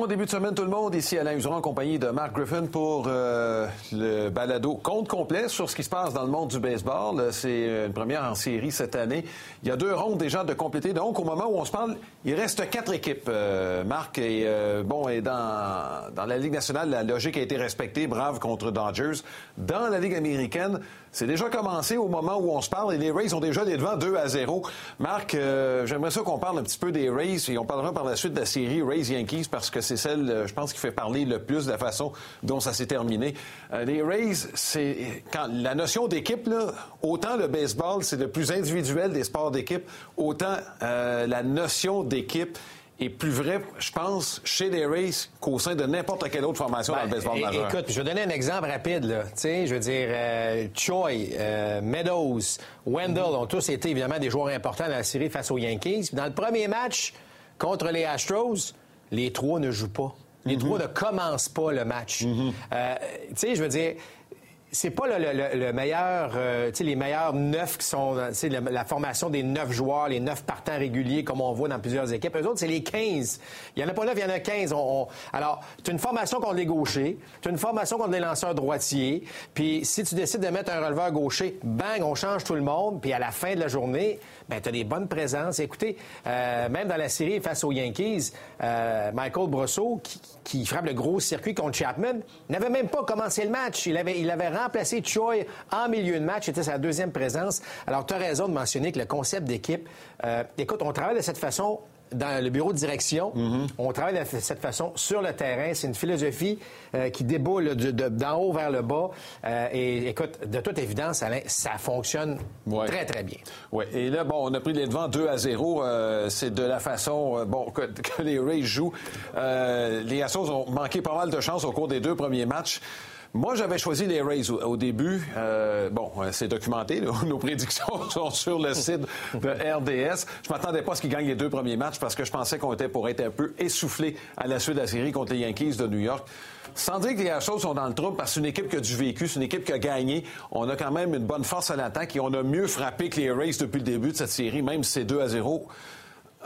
Bon début de semaine tout le monde, ici Alain Useron en compagnie de Mark Griffin pour euh, le balado compte complet sur ce qui se passe dans le monde du baseball. C'est une première en série cette année. Il y a deux rondes déjà de compléter. Donc au moment où on se parle, il reste quatre équipes, euh, Marc. Et euh, bon, et dans, dans la Ligue nationale, la logique a été respectée, brave contre Dodgers. Dans la Ligue américaine, c'est déjà commencé au moment où on se parle et les Rays ont déjà des devants 2 à 0. Marc, euh, j'aimerais ça qu'on parle un petit peu des Rays et on parlera par la suite de la série Rays-Yankees parce que c'est celle, euh, je pense, qui fait parler le plus de la façon dont ça s'est terminé. Euh, les Rays, c'est quand la notion d'équipe, là, autant le baseball, c'est le plus individuel des sports d'équipe, autant la notion d'équipe est plus vrai, je pense, chez les Rays qu'au sein de n'importe quelle autre formation dans le Ben, baseball é- majeur. Écoute, je vais donner un exemple rapide. Là. Tu sais, je veux dire, euh, Choi, euh, Meadows, Wendell ont tous été évidemment des joueurs importants dans la série face aux Yankees. Dans le premier match contre les Astros, les trois ne jouent pas. Les trois ne commencent pas le match. Euh, tu sais, je veux dire, c'est pas le, le- le- le meilleur, euh, tu sais, les meilleurs neuf qui sont, tu la, la formation des neuf joueurs, les neuf partants réguliers, comme on voit dans plusieurs équipes. Eux autres, c'est les 15. Il y en a pas neuf, il y en a 15. On- on- Alors, tu une formation contre les gauchers, tu une formation contre les lanceurs droitiers, puis si tu décides de mettre un releveur gaucher, bang, on change tout le monde, puis à la fin de la journée, ben, tu as des bonnes présences. Écoutez, euh, même dans la série face aux Yankees, euh, Michael Brosseau, qui, qui frappe le gros circuit contre Chapman, n'avait même pas commencé le match. Il avait, il avait remplacé Choi en milieu de match. C'était sa deuxième présence. Alors, tu as raison de mentionner que le concept d'équipe, euh, écoute, on travaille de cette façon dans le bureau de direction. On travaille de cette façon sur le terrain. C'est une philosophie euh, qui déboule d'en haut vers le bas. Euh, et écoute, de toute évidence, Alain, ça fonctionne Ouais. très, très bien. Oui, et là, bon, on a pris les devants 2 à 0. Euh, c'est de la façon bon, que, que les Rays jouent. Les Astros ont manqué pas mal de chance au cours des deux premiers matchs. Moi, j'avais choisi les Rays au, début. Euh, bon, euh, c'est documenté. Nos prédictions sont sur le site de RDS. Je m'attendais pas à ce qu'ils gagnent les deux premiers matchs parce que je pensais qu'on était pour être un peu essoufflé à la suite de la série contre les Yankees de New York. Sans dire que les Astros sont dans le trouble parce que c'est une équipe qui a du vécu, c'est une équipe qui a gagné. On a quand même une bonne force à l'attaque et on a mieux frappé que les Rays depuis le début de cette série, même si c'est 2 à 0.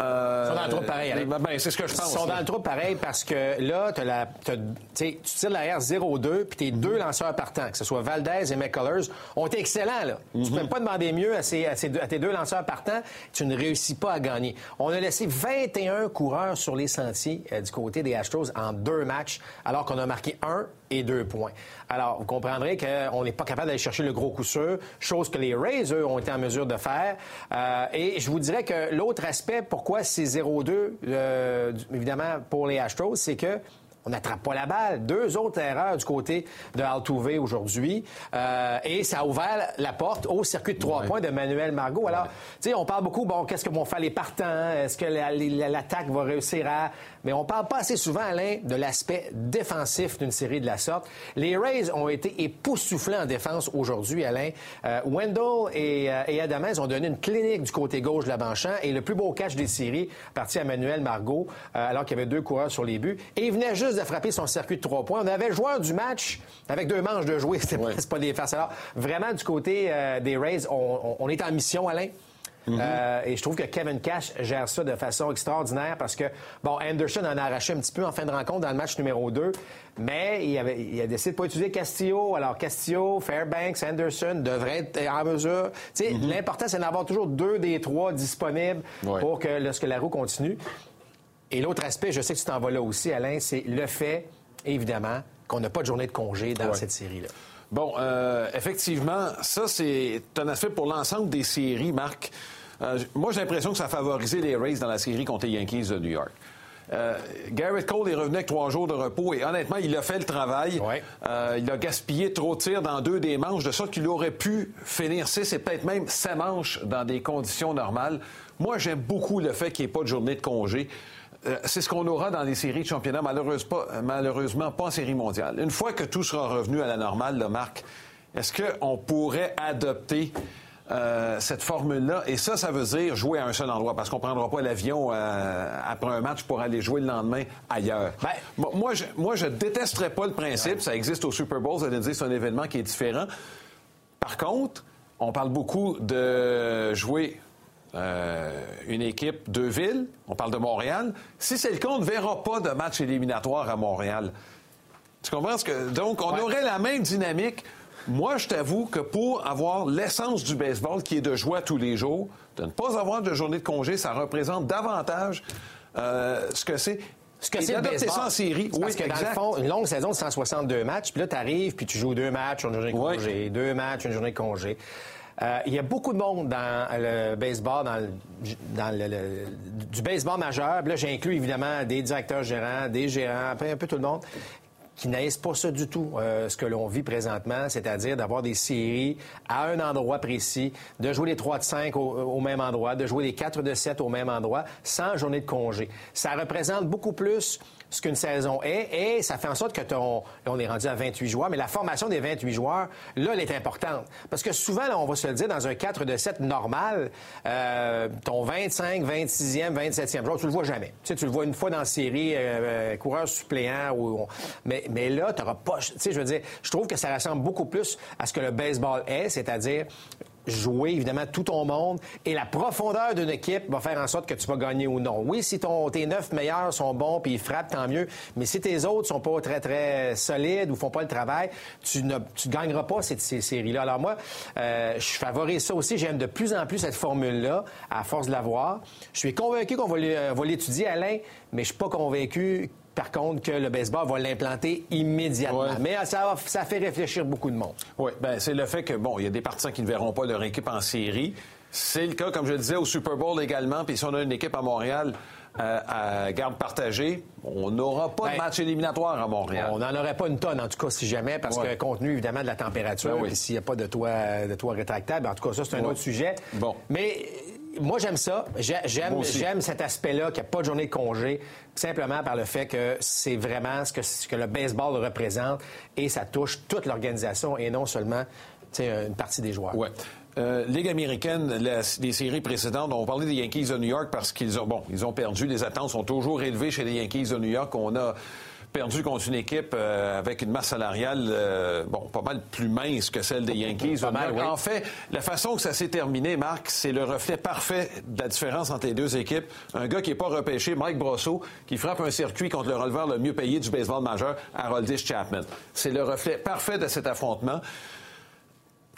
Euh, sont dans le trouble pareil, Alain. ben, ben, c'est ce que je pense. Ils sont là. dans le trou pareil parce que là, t'as la, t'as- tu tires l'arrière 0-2, puis tes deux lanceurs partants, que ce soit Valdez et McCullers, ont été excellents. Là. Tu peux pas demander mieux à, ces- à ces deux- à tes deux lanceurs partants. Tu ne réussis pas à gagner. On a laissé 21 coureurs sur les sentiers euh, du côté des Astros en deux matchs, alors qu'on a marqué un et deux points. Alors, vous comprendrez qu'on n'est pas capable d'aller chercher le gros coup sûr, chose que les Rays, ont été en mesure de faire. Euh, et je vous dirais que l'autre aspect, pourquoi c'est 0-2, euh, évidemment, pour les Astros, c'est que on n'attrape pas la balle. Deux autres erreurs du côté de Altuve aujourd'hui. Euh, et ça a ouvert la porte au circuit de trois points de Manuel Margot. Alors, tu sais, on parle beaucoup, bon, qu'est-ce que vont faire les partants? Est-ce que la- la- l'attaque va réussir à... Mais on parle pas assez souvent, Alain, de l'aspect défensif d'une série de la sorte. Les Rays ont été époustouflés en défense aujourd'hui, Alain. Euh, Wendell et, euh, et Adamez ont donné une clinique du côté gauche de la Banchamp et le plus beau catch des séries parti à Manuel Margot, euh, alors qu'il y avait deux coureurs sur les buts. Et il venait juste de frapper son circuit de trois points. On avait le joueur du match avec deux manches de jouer. C'était presque pas des farces. Alors, vraiment, du côté euh, des Rays, on, est en mission, Alain. Euh, et je trouve que Kevin Cash gère ça de façon extraordinaire parce que, bon, Anderson en a arraché un petit peu en fin de rencontre dans le match numéro 2, mais il, avait, il a décidé de pas utiliser Castillo. Alors, Castillo, Fairbanks, Anderson devraient être en mesure. Tu sais, l'important, c'est d'avoir toujours deux des trois disponibles Ouais. pour que lorsque la roue continue. Et l'autre aspect, je sais que tu t'en vas là aussi, Alain, c'est le fait, évidemment, qu'on n'a pas de journée de congé dans Ouais. cette série-là. Bon, euh, effectivement, ça, c'est un aspect pour l'ensemble des séries, Marc. Euh, moi, j'ai l'impression que ça a favorisé les Rays dans la série contre les Yankees de New York. Euh, Garrett Cole est revenu avec trois jours de repos et honnêtement, il a fait le travail. Euh, il a gaspillé trop de tirs dans deux des manches, de sorte qu'il aurait pu finir six et peut-être même sa manches dans des conditions normales. Moi, j'aime beaucoup le fait qu'il n'y ait pas de journée de congé. Euh, c'est ce qu'on aura dans les séries de championnat, malheureusement pas, en série mondiale. Une fois que tout sera revenu à la normale, le Marc, est-ce qu'on pourrait adopter euh, cette formule-là? Et ça, ça veut dire jouer à un seul endroit, parce qu'on ne prendra pas l'avion euh, après un match pour aller jouer le lendemain ailleurs. Ben, moi, je, moi, je détesterais pas le principe. Ça existe au Super Bowl, ça veut dire c'est un événement qui est différent. Par contre, on parle beaucoup de jouer euh, une équipe de ville. On parle de Montréal. Si c'est le cas, on ne verra pas de match éliminatoire à Montréal. Tu comprends ce que. Donc, on aurait la même dynamique moi, je t'avoue que pour avoir l'essence du baseball, qui est de joie tous les jours, de ne pas avoir de journée de congé, ça représente davantage euh, ce que c'est. Ce que c'est le baseball. en série. Oui, parce que dans le fond, une longue saison de 162 matchs, puis là, tu arrives, puis tu joues deux matchs, une journée de congé, deux matchs, une journée de congé. Euh, il y a beaucoup de monde dans le baseball, dans, le, du baseball majeur. Puis là, j'inclus évidemment des directeurs gérants, des gérants, un peu, un peu tout le monde qui n'aissent pas ça du tout, euh, ce que l'on vit présentement, c'est-à-dire d'avoir des séries à un endroit précis, de jouer les 3 de 5 au, même endroit, de jouer les 4 de 7 au même endroit, sans journée de congé. Ça représente beaucoup plus ce qu'une saison est et ça fait en sorte que ton. Là, on est rendu à 28 joueurs, mais la formation des 28 joueurs, là, elle est importante. Parce que souvent, là, on va se le dire, dans un 4 de 7 normal, euh, ton 25, 26e, 27e joueur, tu le vois jamais. Tu sais, tu le vois une fois dans la série, euh, euh, coureur suppléant. Ou, mais, mais là, tu n'auras pas. Tu sais, je veux dire, je trouve que ça ressemble beaucoup plus à ce que le baseball est, c'est-à-dire jouer évidemment tout ton monde et la profondeur d'une équipe va faire en sorte que tu vas gagner ou non. Oui, si ton, tes neuf meilleurs sont bons puis ils frappent, tant mieux. Mais si tes autres sont pas très très solides ou font pas le travail, tu ne tu gagneras pas ces, ces séries-là. Alors moi, euh, je favorise ça aussi. J'aime de plus en plus cette formule-là à force de la voir. Je suis convaincu qu'on va l'étudier, Alain, mais je suis pas convaincu par contre, que le baseball va l'implanter immédiatement. Mais ça, ça fait réfléchir beaucoup de monde. Oui, ben c'est le fait que, bon, il y a des partisans qui ne verront pas leur équipe en série. C'est le cas, comme je le disais, au Super Bowl également. Puis si on a une équipe à Montréal euh, à garde partagée, on n'aura pas de ben, match éliminatoire à Montréal. On n'en aurait pas une tonne, en tout cas, si jamais, parce que compte tenu, évidemment, de la température, ben s'il n'y a pas de toit, de toit rétractable, en tout cas, ça, c'est un autre sujet. Bon. Mais moi, j'aime ça. J'aime, j'aime cet aspect-là, qu'il n'y a pas de journée de congé, simplement par le fait que c'est vraiment ce que, ce que le baseball représente et ça touche toute l'organisation et non seulement une partie des joueurs. Ouais. Euh, Ligue américaine, les séries précédentes, on parlait des Yankees de New York parce qu'ils ont, bon, ils ont perdu. Les attentes sont toujours élevées chez les Yankees de New York. On a perdu contre une équipe euh, avec une masse salariale, euh, bon, pas mal plus mince que celle des Yankees. En fait, la façon que ça s'est terminé, Marc, c'est le reflet parfait de la différence entre les deux équipes. Un gars qui n'est pas repêché, Mike Brosseau, qui frappe un circuit contre le releveur le mieux payé du baseball majeur, Haroldis Chapman. C'est le reflet parfait de cet affrontement.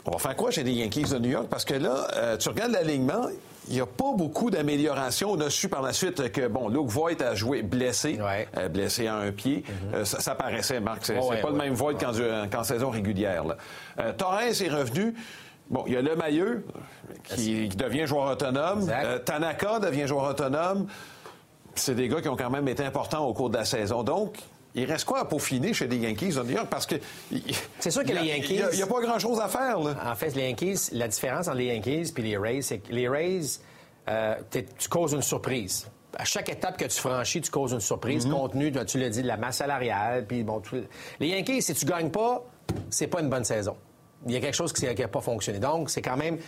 On va faire quoi chez les Yankees de New York? Parce que là, euh, tu regardes l'alignement, il n'y a pas beaucoup d'amélioration. On a su par la suite que, bon, Luke Voigt a joué blessé, euh, blessé à un pied. Mm-hmm. Euh, ça, paraissait, Marc. C'est pas le même Voigt qu'en saison régulière. Euh, Torres est revenu. Bon, il y a le Mailleux qui, devient joueur autonome. Tanaka devient joueur autonome. C'est des gars qui ont quand même été importants au cours de la saison. Donc, il reste quoi à peaufiner chez les Yankees de New York? Parce que. C'est sûr que les Yankees. Il n'y a, pas grand-chose à faire, là. En fait, les Yankees, la différence entre les Yankees et les Rays, c'est que les Rays, euh, tu causes une surprise. À chaque étape que tu franchis, tu causes une surprise. Mm-hmm. Compte tenu, tu l'as dit, de la masse salariale. Puis bon, Les Yankees, si tu gagnes pas, c'est pas une bonne saison. Il y a quelque chose qui n'a pas fonctionné. Donc, c'est quand même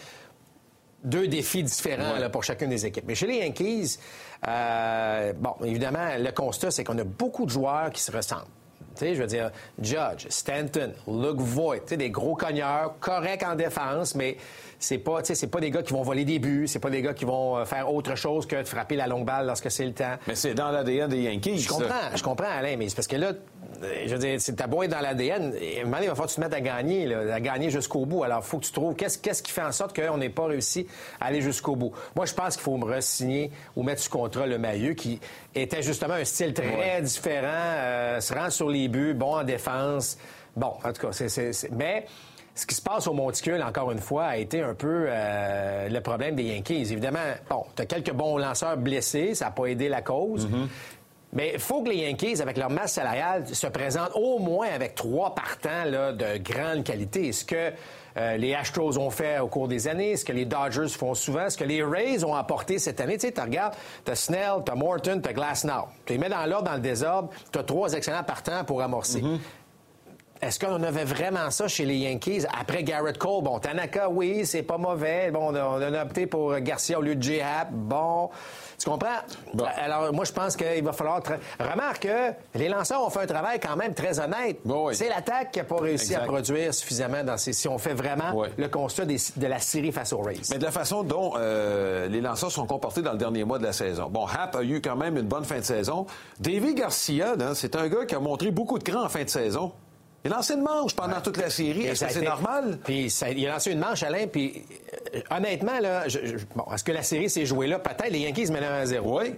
deux défis différents pour chacune des équipes. Mais chez les Yankees, euh, bon, évidemment, le constat, c'est qu'on a beaucoup de joueurs qui se ressemblent. Tu sais, je veux dire, Judge, Stanton, Luke Voigt, des gros cogneurs, corrects en défense, mais c'est pas, c'est pas des gars qui vont voler des buts, c'est pas des gars qui vont euh, faire autre chose que de frapper la longue balle lorsque c'est le temps. Mais c'est dans l'ADN des Yankees. Je comprends, je comprends, Alain, mais c'est parce que là, euh, je veux dire, ta beau être dans l'ADN, il va falloir que tu te mettes à gagner, à gagner jusqu'au bout. Alors, il faut que tu trouves qu'est-ce, qu'est-ce qui fait en sorte qu'on n'ait pas réussi à aller jusqu'au bout. Moi, je pense qu'il faut me re-signer ou mettre sous contrat le Maillot, qui était justement un style très différent, euh, se rend sur les bon en défense. Bon, en tout cas, c'est, mais ce qui se passe au Monticule, encore une fois, a été un peu euh, le problème des Yankees. Évidemment, bon, tu as quelques bons lanceurs blessés, ça n'a pas aidé la cause. Mm-hmm. Mais il faut que les Yankees, avec leur masse salariale, se présentent au moins avec trois partants là, de grande qualité. Ce que euh, les Astros ont fait au cours des années, ce que les Dodgers font souvent, ce que les Rays ont apporté cette année? Tu sais, tu regardes, tu as Snell, tu as Morton, tu as Glasnow. Tu les mets dans l'ordre, dans le désordre, tu as trois excellents partants pour amorcer. Mm-hmm. Est-ce qu'on avait vraiment ça chez les Yankees après Garrett Cole? Bon, Tanaka, oui, c'est pas mauvais. Bon, on a, on a opté pour Garcia au lieu de J-Hap. Bon, tu comprends? Alors, moi, je pense qu'il va falloir... tra- Remarque que les lanceurs ont fait un travail quand même très honnête. Bon, oui. C'est l'attaque qui n'a pas réussi Exact. à produire suffisamment dans ces... Si on fait vraiment Oui. le constat des- de la série face aux Rays. Mais de la façon dont euh, les lanceurs sont comportés dans le dernier mois de la saison. Bon, Hap a eu quand même une bonne fin de saison. Davy Garcia, c'est un gars qui a montré beaucoup de cran en fin de saison. Il a lancé une manche pendant toute la série. Et Est-ce que c'est été- normal? Puis ça- il a lancé une manche, Alain, puis euh, honnêtement, là, je- bon, est-ce que la série s'est jouée là? Peut-être les Yankees mènent 1 à 0. Oui.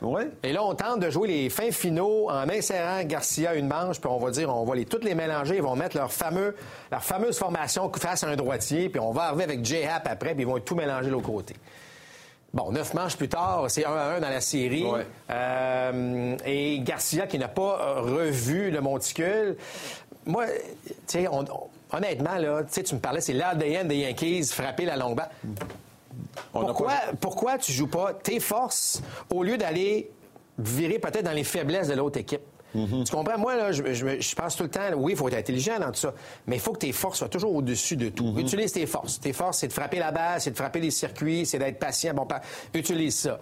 Oui. Et là, on tente de jouer les fins finaux en insérant Garcia une manche, puis on va dire, on va les toutes les mélanger, ils vont mettre leur fameux, leur fameuse formation face à un droitier, puis on va arriver avec J-Hap après, puis ils vont tout mélanger de l'autre côté. Bon, neuf manches plus tard, c'est 1 à 1 dans la série. Ouais. Euh, et Garcia qui n'a pas revu le monticule. Moi, tu sais, on- on- honnêtement, là, tu sais, tu me parlais, c'est l'ADN des Yankees, frapper la longue balle. Pourquoi, pas- pourquoi tu joues pas tes forces au lieu d'aller virer peut-être dans les faiblesses de l'autre équipe? Mhm. Tu comprends? Moi, là, je, je me- je pense tout le temps, oui, il faut être intelligent dans tout ça, mais il faut que tes forces soient toujours au-dessus de tout. Mhm. Utilise tes forces. Tes forces, c'est de frapper la balle, c'est de frapper les circuits, c'est d'être patient. Bon, utilise ça.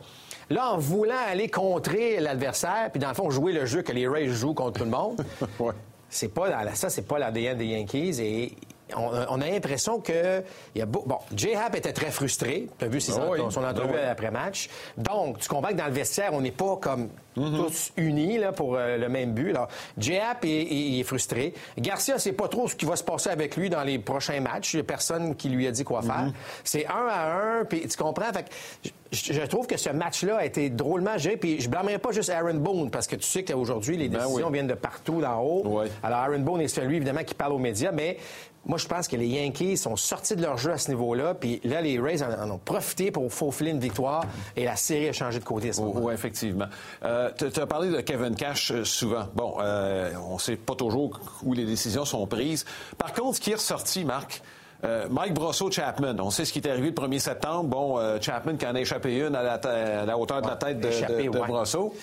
Là, en voulant aller contrer l'adversaire, puis dans le fond, jouer le jeu que les Rays jouent contre tout le monde, Ouais. C'est pas dans la- ça, c'est pas l'ADN des Yankees et on, on a l'impression que il y a beau- bon, J-Hap était très frustré. Tu as vu ses Ah oui. son entrevue Ah oui. après match. Donc, tu comprends que dans le vestiaire, on n'est pas comme tous unis là, pour euh, le même but. Alors, J-Hap est, est- il est frustré. Garcia, sait pas trop ce qui va se passer avec lui dans les prochains matchs. Il y a personne qui lui a dit quoi faire. C'est un à un, puis tu comprends? Fait que je, je trouve que ce match-là a été drôlement géré. Puis je blâmerais pas juste Aaron Boone, parce que tu sais qu'aujourd'hui, les Ben décisions oui. viennent de partout d'en haut. Alors, Aaron Boone est celui, évidemment, qui parle aux médias, mais moi, je pense que les Yankees sont sortis de leur jeu à ce niveau-là, puis là, les Rays en, en ont profité pour faufiler une victoire, et la série a changé de côté à ce moment Oui, effectivement. Euh, tu as parlé de Kevin Cash euh, souvent. Bon, euh, on ne sait pas toujours où les décisions sont prises. Par contre, ce qui est ressorti, Marc, euh, Mike Brosso Chapman, on sait ce qui est arrivé le 1er septembre. Bon, euh, Chapman qui en a échappé une à la, à la hauteur de la tête de, échappé, de- de ouais. Brosso.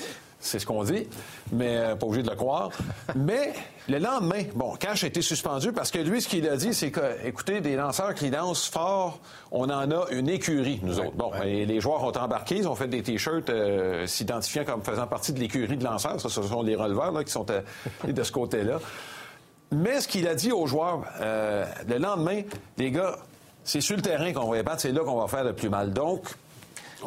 C'est ce qu'on dit, mais euh, pas obligé de le croire. mais le lendemain, bon, Cash a été suspendu parce que lui, ce qu'il a dit, c'est que, écoutez, des lanceurs qui lancent fort, on en a une écurie, nous autres. Bon, et les joueurs ont embarqué, ils ont fait des T-shirts euh, s'identifiant comme faisant partie de l'écurie de lanceurs. Ça, ce sont les releveurs là, qui sont euh, de ce côté-là. Mais ce qu'il a dit aux joueurs euh, le lendemain, les gars, c'est sur le terrain qu'on va les battre, c'est là qu'on va faire le plus mal. Donc,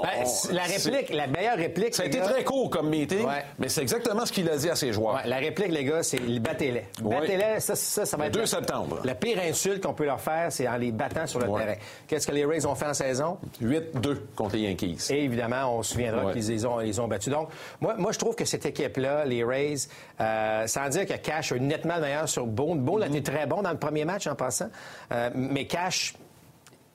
Ben, c'est- la réplique, la meilleure réplique. ça a été gars- très court comme meeting, Ouais. mais c'est exactement ce qu'il a dit à ses joueurs. Ouais, la réplique, les gars, c'est battez-les. Ouais. Battez-les, ça, ça, ça va Le être. 2 la- septembre. La pire insulte qu'on peut leur faire, c'est en les battant sur le terrain. Qu'est-ce que les Rays ont fait en saison? 8-2 contre les Yankees. Et évidemment, on se souviendra qu'ils les ont, battus. Donc, moi, moi, je trouve que cette équipe-là, les Rays, euh, sans dire que Cash est nettement meilleur sur Boone. Boone a été très bon dans le premier match en passant, Euh, mais Cash.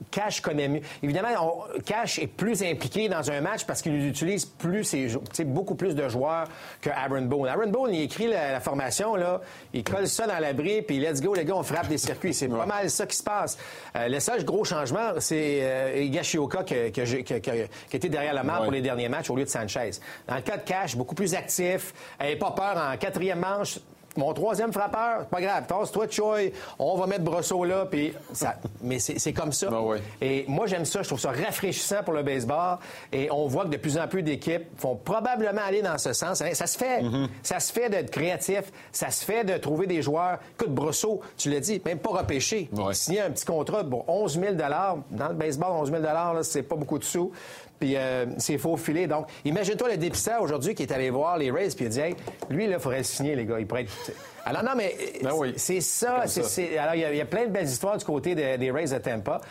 Cash connaît mieux. Évidemment, on- Cash est plus impliqué dans un match parce qu'il utilise plus ses, jou- tu sais, beaucoup plus de joueurs que Aaron Boone. Aaron Boone, il écrit la, la formation, là, il colle ça dans l'abri, puis let's go, les gars, on frappe des circuits. C'est pas mal ça qui se passe. Euh, le seul gros changement, c'est euh, Higashioka qui, était derrière marque Ouais. pour les derniers matchs au lieu de Sanchez. Dans le cas de Cash, beaucoup plus actif, elle pas peur en quatrième manche. Mon troisième frappeur, c'est pas grave, tasse-toi, Choi, on va mettre Brosseau là, puis ça... mais c'est comme ça. Ben oui. Et moi, j'aime ça, je trouve ça rafraîchissant pour le baseball, et on voit que de plus en plus d'équipes vont probablement aller dans ce sens. Ça se fait, Mm-hmm. ça se fait d'être créatif, ça se fait de trouver des joueurs. Écoute, Brosseau, tu l'as dit, même pas repêché. Ouais. Signer un petit contrat pour 11 000 Dans le baseball, 11 000 là, c'est pas beaucoup de sous. Puis euh, c'est faux filet. Donc, imagine-toi le dépisteur aujourd'hui qui est allé voir les Rays puis il a dit hey, lui, là, il faudrait le signer, les gars. Il pourrait être... Alors, non, mais Ben oui. c'est ça. Alors, il y, a, il y a plein de belles histoires du côté de- des Rays de Tampa.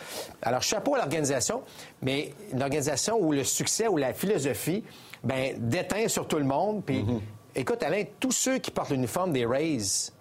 Alors, chapeau à l'organisation, mais une organisation où le succès, où la philosophie, ben, déteint sur tout le monde. Puis, Mm-hmm. écoute, Alain, tous ceux qui portent l'uniforme des Rays, tu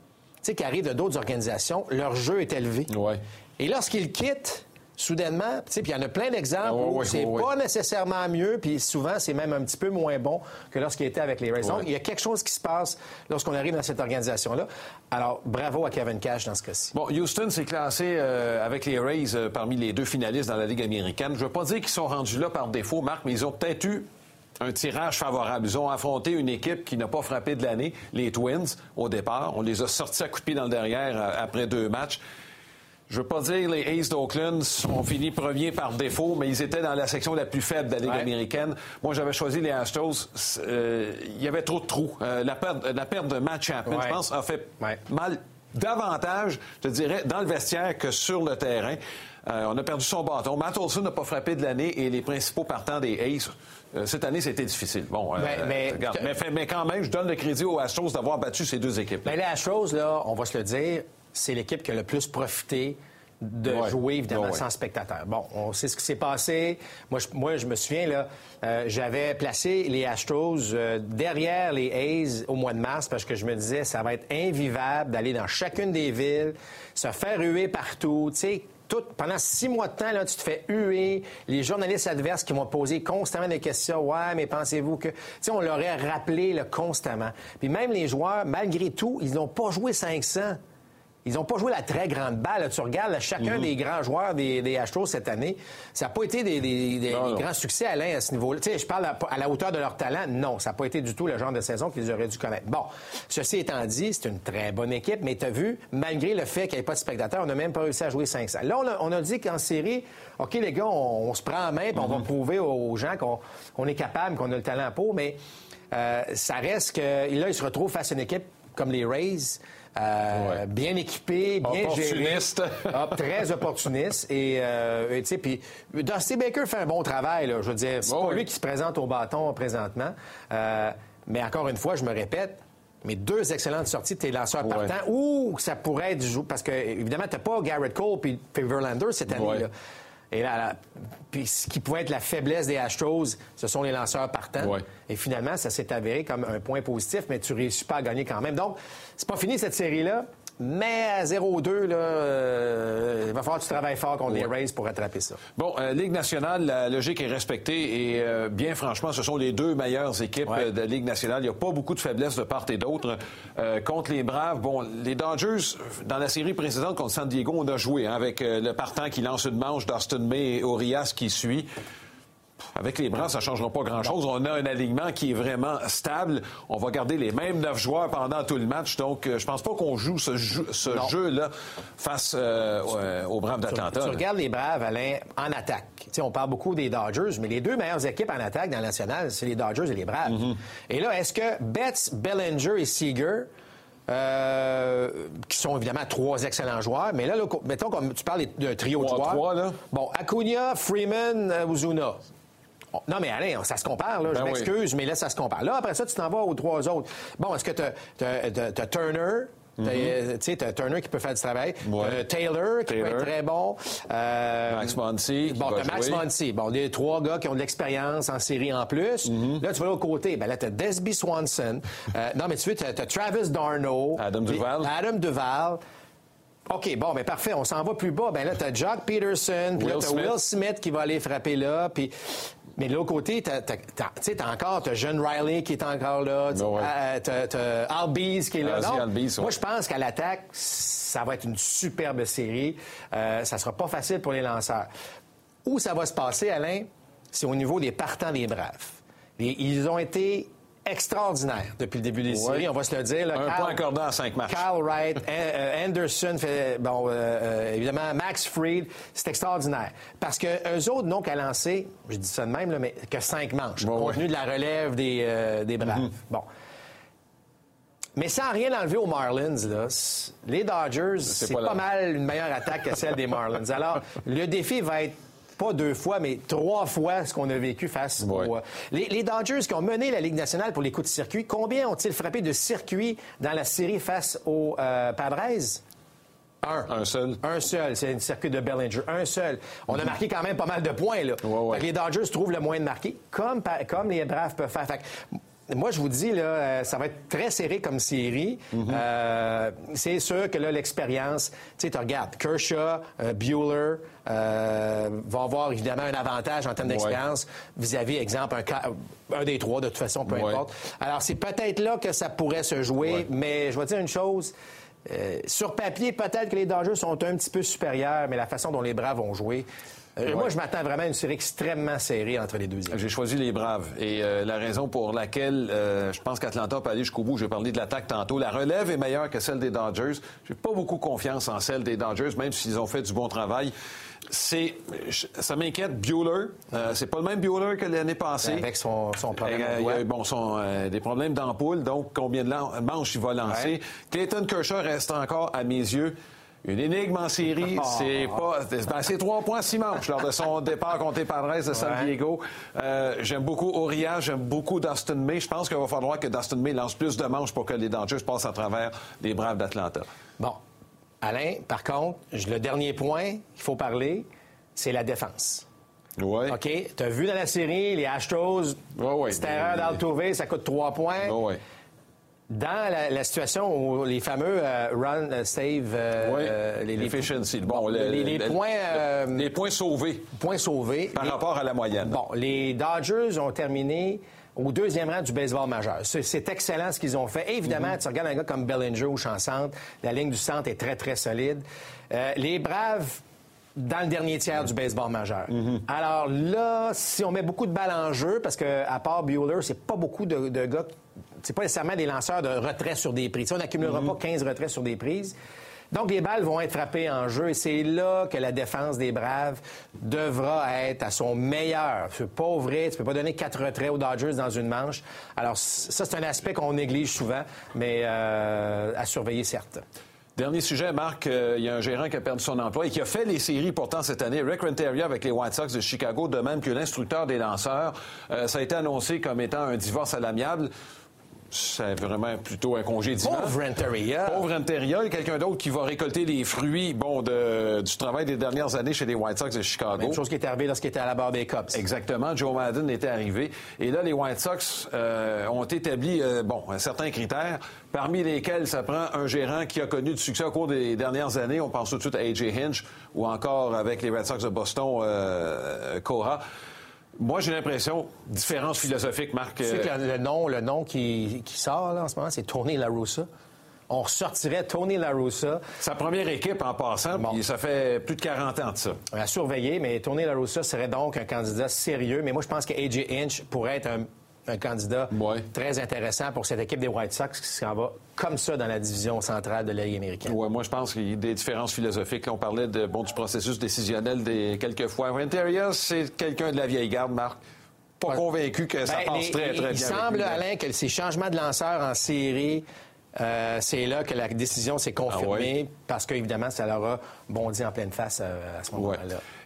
sais, qui arrivent de d'autres organisations, leur jeu est élevé. Ouais. Et lorsqu'ils quittent, soudainement, tu sais, puis il y en a plein d'exemples Ah, où c'est pas nécessairement mieux, puis souvent, c'est même un petit peu moins bon que lorsqu'il était avec les Rays. Donc, il y a quelque chose qui se passe lorsqu'on arrive dans cette organisation-là. Alors, bravo à Kevin Cash dans ce cas-ci. Bon, Houston s'est classé euh, avec les Rays euh, parmi les deux finalistes dans la Ligue américaine. Je veux pas dire qu'ils sont rendus là par défaut, Marc, mais ils ont peut-être eu un tirage favorable. Ils ont affronté une équipe qui n'a pas frappé de l'année, les Twins, au départ. On les a sortis à coups de pied dans le derrière euh, après deux matchs. Je veux pas dire les Aces d'Oakland ont fini premier par défaut, mais ils étaient dans la section la plus faible de la Ligue Ouais. américaine. Moi, j'avais choisi les Astros. Euh, Il y avait trop de trous. Euh, la, perte, la perte de Matt Chapman, Ouais. je pense, a fait Ouais. mal davantage, je dirais, dans le vestiaire que sur le terrain. Euh, on a perdu son bâton. Matt Olson n'a pas frappé de l'année et les principaux partants des Aces. euh, cette année, c'était difficile. Bon, euh, Mais- regarde, mais, fait- mais quand même, je donne le crédit aux Astros d'avoir battu ces deux équipes. Mais les Astros, là, on va se le dire, c'est l'équipe qui a le plus profité de Ouais. jouer, évidemment, Ouais, ouais. sans spectateurs. Bon, on sait ce qui s'est passé. Moi, je, moi, je me souviens, là, euh, j'avais placé les Astros euh, derrière les A's au mois de mars parce que je me disais, ça va être invivable d'aller dans chacune des villes, se faire huer partout, tu sais. Tout, pendant six mois de temps, là, tu te fais huer. Les journalistes adverses qui vont te poser constamment des questions. Ouais, mais pensez-vous que. Tu sais, on leur a rappelé là, constamment. Puis même les joueurs, malgré tout, ils n'ont pas joué 500. Ils n'ont pas joué la très grande balle. Tu regardes là, chacun Mhm. des grands joueurs des, des Astros cette année. Ça n'a pas été des, des- des- Non, des non. grands succès, Alain, à ce niveau-là. Tu sais, je parle à, à la hauteur de leur talent. Non, ça n'a pas été du tout le genre de saison qu'ils auraient dû connaître. Bon, ceci étant dit, c'est une très bonne équipe, mais tu as vu, malgré le fait qu'il n'y ait pas de spectateurs, on n'a même pas réussi à jouer 500. Là, on a, on a dit qu'en série, OK, les gars, on, on se prend en main, puis on va prouver aux, gens qu'on qu'on est capable, qu'on a le talent pour, mais euh, ça reste que là, ils se retrouvent face à une équipe comme les Rays. Euh, Ouais. bien équipé, bien Opportuniste. géré. Ah, très opportuniste. Et, euh, tu sais, puis Dusty Baker fait un bon travail, là, je veux dire. C'est Oh, pas oui. lui qui se présente au bâton présentement. Euh, mais encore une fois, je me répète, mais deux excellentes sorties de tes lanceurs Ouais. partants, ou ça pourrait être... Parce que, évidemment, t'as pas Garrett Cole puis Verlander cette année, Ouais. Et là, là, puis ce qui pouvait être la faiblesse des Astros, ce sont les lanceurs partants. Ouais. Et finalement, ça s'est avéré comme un point positif, mais tu réussis pas à gagner quand même. Donc, c'est pas fini cette série-là, mais à 0-2, là, euh, il va falloir que tu travailles fort contre les Rays pour rattraper ça. Bon, euh, Ligue nationale, la logique est respectée et euh, bien franchement, ce sont les deux meilleures équipes Ouais. euh, de la Ligue nationale. Il n'y a pas beaucoup de faiblesses de part et d'autre. Euh, contre les Braves, bon, les Dodgers, dans la série précédente contre San Diego, on a joué hein, avec le partant qui lance une manche, Dustin May et Orias qui suit. Avec les Braves, ça ne changera pas grand-chose. On a un alignement qui est vraiment stable. On va garder les mêmes neuf joueurs pendant tout le match. Donc, euh, je pense pas qu'on joue ce, jeu-là face euh, euh, aux Braves d'Atlanta. Tu là. regardes les Braves, Alain, en attaque. Tu on parle beaucoup des Dodgers, mais les deux meilleures équipes en attaque dans la nationale, c'est les Dodgers et les Braves. Mm-hmm. Et là, est-ce que Betts, Bellinger et Seager, euh, qui sont évidemment trois excellents joueurs, mais là, là, mettons comme tu parles d'un trio de Trois, joueurs. trois, là. Bon, Acuna, Freeman, Ozuna. Non, mais Alain, ça se compare, là. Je Ben oui. m'excuse, mais là, ça se compare. Là, après ça, tu t'en vas aux trois autres. Bon, est-ce que tu as, Turner? t'as, euh, Tu sais, t'as Turner qui peut faire du travail. Mm-hmm. Ouais. Taylor, qui peut être très bon. Euh, Max qui Bon, t'as Max. Muncy. Bon, des trois gars qui ont de l'expérience en série en plus. Mm-hmm. Là, tu vas l'autre côté. Ben là, t'as Desby Swanson. Euh, non, mais tu veux, t'as, t'as Travis Darno. Adam Duval. Adam Duval. OK, bon, ben parfait, on s'en va plus bas. Ben là, t'as Jock Peterson, puis là, t'as. Will Smith qui va aller frapper là, puis... Mais de l'autre côté, tu sais, t'as encore, t'as John Riley qui est encore là, t'as, Ben ouais. euh, t'as, Albies qui est là. Ozzy Donc, Albies, ouais. Moi, je pense qu'à l'attaque, ça va être une superbe série. Euh, ça sera pas facile pour les lanceurs. Où ça va se passer, Alain, c'est au niveau des partants des Braves. Les- ils ont été extraordinaires depuis le début des séries, on va se le dire. là. Un point accordé en cinq matchs. Carl Wright, euh, Anderson, fait, bon, euh, euh, évidemment, Max Fried, c'est extraordinaire. Parce que eux autres n'ont qu'à lancer, je dis ça de même, là, mais que cinq manches, Ouais, compte tenu de la relève des, euh, des Braves. Bon. Mais sans rien enlever aux Marlins, là, les Dodgers, c'est pas mal une meilleure attaque que celle des Marlins. Alors, le défi va être pas deux fois, mais trois fois ce qu'on a vécu face Ouais. aux... euh, Les, les Dodgers qui ont mené la Ligue nationale pour les coups de circuit, combien ont-ils frappé de circuits dans la série face aux euh, Padres? Un. Un seul. Un seul, c'est un circuit de Bellinger. Un seul. On a marqué quand même pas mal de points, là. Ouais, ouais. Fait que les Dodgers trouvent le moyen de marquer, comme, les Braves peuvent faire. Fait que moi, je vous dis, là, euh, ça va être très serré comme série. Mhm. Euh, c'est sûr que là, l'expérience, tu sais, tu regardes, Kershaw, euh, Bueller euh, vont avoir évidemment un avantage en termes d'expérience vis-à-vis, exemple, un, un des trois, de toute façon, peu Ouais. importe. Alors, c'est peut-être là que ça pourrait se jouer, Ouais. mais je vais dire une chose. euh, sur papier, peut-être que les Dodgers sont un petit peu supérieurs, mais la façon dont les Braves vont jouer, euh, moi, je m'attends vraiment à une série extrêmement serrée entre les deux équipes. J'ai choisi les Braves. Et euh, la raison pour laquelle euh, je pense qu'Atlanta peut aller jusqu'au bout, j'ai parlé de l'attaque tantôt, la relève est meilleure que celle des Dodgers. J'ai pas beaucoup confiance en celle des Dodgers, même s'ils ont fait du bon travail. C'est, ça m'inquiète, Bueller. Euh, c'est pas le même Bueller que l'année passée. Avec son, son problème. Euh, au il y a doigt. eu, bon, son, euh, des problèmes d'ampoule, donc combien de manches il va lancer. Ouais. Clayton Kershaw reste encore, à mes yeux, une énigme en série. C'est pas. Ben, c'est trois points, six manches lors de son départ contre les Padres de San Ouais. Diego. Euh, j'aime beaucoup Oria, j'aime beaucoup Dustin May. Je pense qu'il va falloir que Dustin May lance plus de manches pour que les Dodgers passent à travers les Braves d'Atlanta. Bon. Alain, par contre, le dernier point qu'il faut parler, c'est la défense. Oui. OK? Tu as vu dans la série, les Astros, Ouais, ouais. erreur d'Altuve, ça coûte trois points. Oui. Dans la, la situation où les fameux euh, run, euh, save, euh, Oui. les, les- Efficiency. Bon, Bon, le- les, les le- points, euh, Les points sauvés points sauvés. par Les- rapport à la moyenne. Bon, les Dodgers ont terminé au deuxième rang du baseball majeur. C'est- excellent ce qu'ils ont fait. Évidemment, tu regardes un gars comme Bellinger au champ centre, la ligne du centre est très, très solide. Euh, les Braves, dans le dernier tiers du baseball majeur. Alors là, si on met beaucoup de balles en jeu, parce que à part Bueller, c'est pas beaucoup de, de gars, c'est pas nécessairement des lanceurs de retrait sur des prises. Tu on n'accumulera pas 15 retraits sur des prises. Donc, les balles vont être frappées en jeu et c'est là que la défense des Braves devra être à son meilleur. C'est pas vrai, tu peux pas donner quatre retraits aux Dodgers dans une manche. Alors, ça, c'est un aspect qu'on néglige souvent, mais euh, à surveiller, certes. Dernier sujet, Marc, euh, il y a un gérant qui a perdu son emploi et qui a fait les séries pourtant cette année. Rick Renteria avec les White Sox de Chicago, de même que l'instructeur des lanceurs. Euh, ça a été annoncé comme étant un divorce à l'amiable. C'est vraiment plutôt un congédiement. Pauvre Renteria. Pauvre Renteria, a quelqu'un d'autre qui va récolter les fruits bon, de- du travail des dernières années chez les White Sox de Chicago. Même chose qui est arrivée lorsqu'il était à la barre des Cubs. Exactement. Joe Madden était arrivé. Et là, les White Sox euh, ont établi euh, bon, un certain critère, parmi lesquels ça prend un gérant qui a connu du succès au cours des dernières années. On pense tout de suite à A.J. Hinch ou encore avec les Red Sox de Boston, euh, Cora. Moi, j'ai l'impression, différence philosophique, Marc. Tu sais euh, que le, le nom, le nom qui, qui sort là, en ce moment, c'est Tony La Russa. On ressortirait Tony La Russa sa première équipe en passant, Bon. puis ça fait plus de 40 ans de ça. à surveiller, mais Tony La Russa serait donc un candidat sérieux. Mais moi, je pense que AJ Inch pourrait être un, un candidat Ouais. très intéressant pour cette équipe des White Sox qui s'en va comme ça dans la division centrale de la Ligue américaine. Ouais, moi, je pense qu'il y a des différences philosophiques. Là, on parlait de, bon, du processus décisionnel des quelques fois. Renteria, c'est quelqu'un de la vieille garde, Marc. Pas convaincu que ça Ben, passe les- très, très il bien. avec semble. Alain, que ces changements de lanceurs en série, euh, c'est là que la décision s'est confirmée Ah ouais? parce qu'évidemment, ça leur a bondi en pleine face euh, à ce Ouais.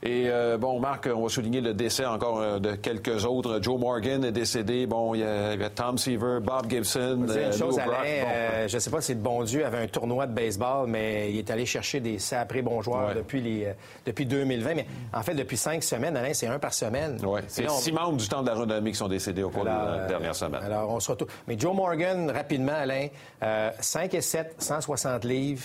Et euh, bon, Marc, on va souligner le décès encore euh, de quelques autres. Joe Morgan est décédé. Bon, il y a, il y a Tom Seaver, Bob Gibson, euh, une chose, Brock. Alain, Bon, euh, je ne sais pas si le bon Dieu avait un tournoi de baseball, mais il est allé chercher des saprés bons joueurs Ouais. depuis, les, euh, depuis 2020. Mais en fait, depuis cinq semaines, Alain, c'est un par semaine. ouais. C'est on- six membres du temps de la renommée qui sont décédés au cours Alors, de la dernière semaine. Alors, on se retrouve. Mais Joe Morgan, rapidement, Alain, euh, 5 et 7, 160 livres.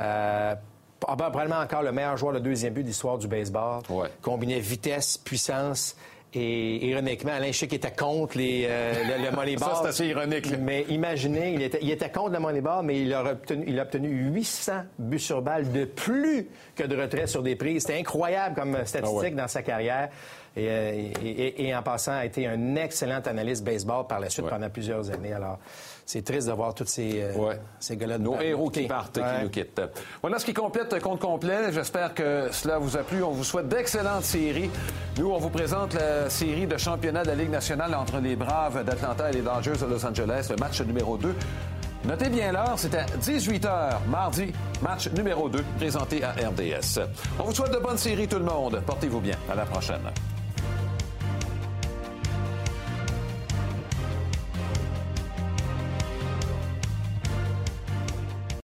Euh, probablement encore le meilleur joueur de deuxième but de l'histoire du baseball. Ouais. Combinait vitesse, puissance. Et ironiquement, Alain Chic était contre les, euh, le, le Moneyball. Ça, c'est assez ironique, là. Mais imaginez, il était, il était contre le Moneyball, mais il a, obtenu, il a obtenu 800 buts sur balle de plus que de retrait sur des prises. C'était incroyable comme statistique Ah ouais. dans sa carrière. Et, euh, et- en passant, a été un excellent analyste baseball par la suite Ouais. pendant plusieurs années. Alors, c'est triste de voir tous ces, euh, Ouais. ces gars-là. Nos héros qui partent, Ouais. qui nous quittent. Voilà ce qui complète le compte complet. J'espère que cela vous a plu. On vous souhaite d'excellentes séries. Nous, on vous présente la série de championnat de la Ligue nationale entre les Braves d'Atlanta et les Dodgers de Los Angeles, le match numéro 2. Notez bien l'heure, c'est à 18h, mardi, match numéro 2, présenté à RDS. On vous souhaite de bonnes séries, tout le monde. Portez-vous bien. À la prochaine.